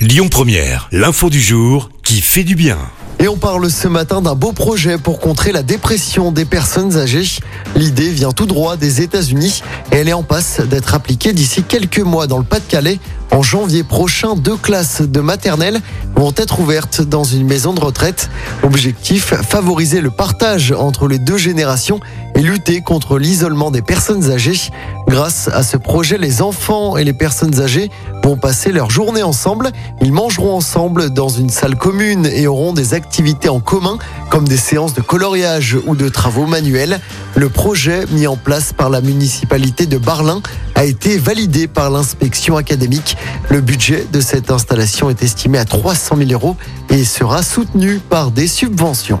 Lyon Première, l'info du jour qui fait du bien. Et on parle ce matin d'un beau projet pour contrer la dépression des personnes âgées. L'idée vient tout droit des États-Unis et elle est en passe d'être appliquée d'ici quelques mois dans le Pas-de-Calais. En janvier prochain, deux classes de maternelle vont être ouvertes dans une maison de retraite. Objectif, favoriser le partage entre les deux générations et lutter contre l'isolement des personnes âgées. Grâce à ce projet, les enfants et les personnes âgées vont passer leur journée ensemble. Ils mangeront ensemble dans une salle commune et auront des activités en commun comme des séances de coloriage ou de travaux manuels. Le projet mis en place par la municipalité de Barlin a été validé par l'inspection académique. Le budget de cette installation est estimé à 300 000 euros et sera soutenu par des subventions.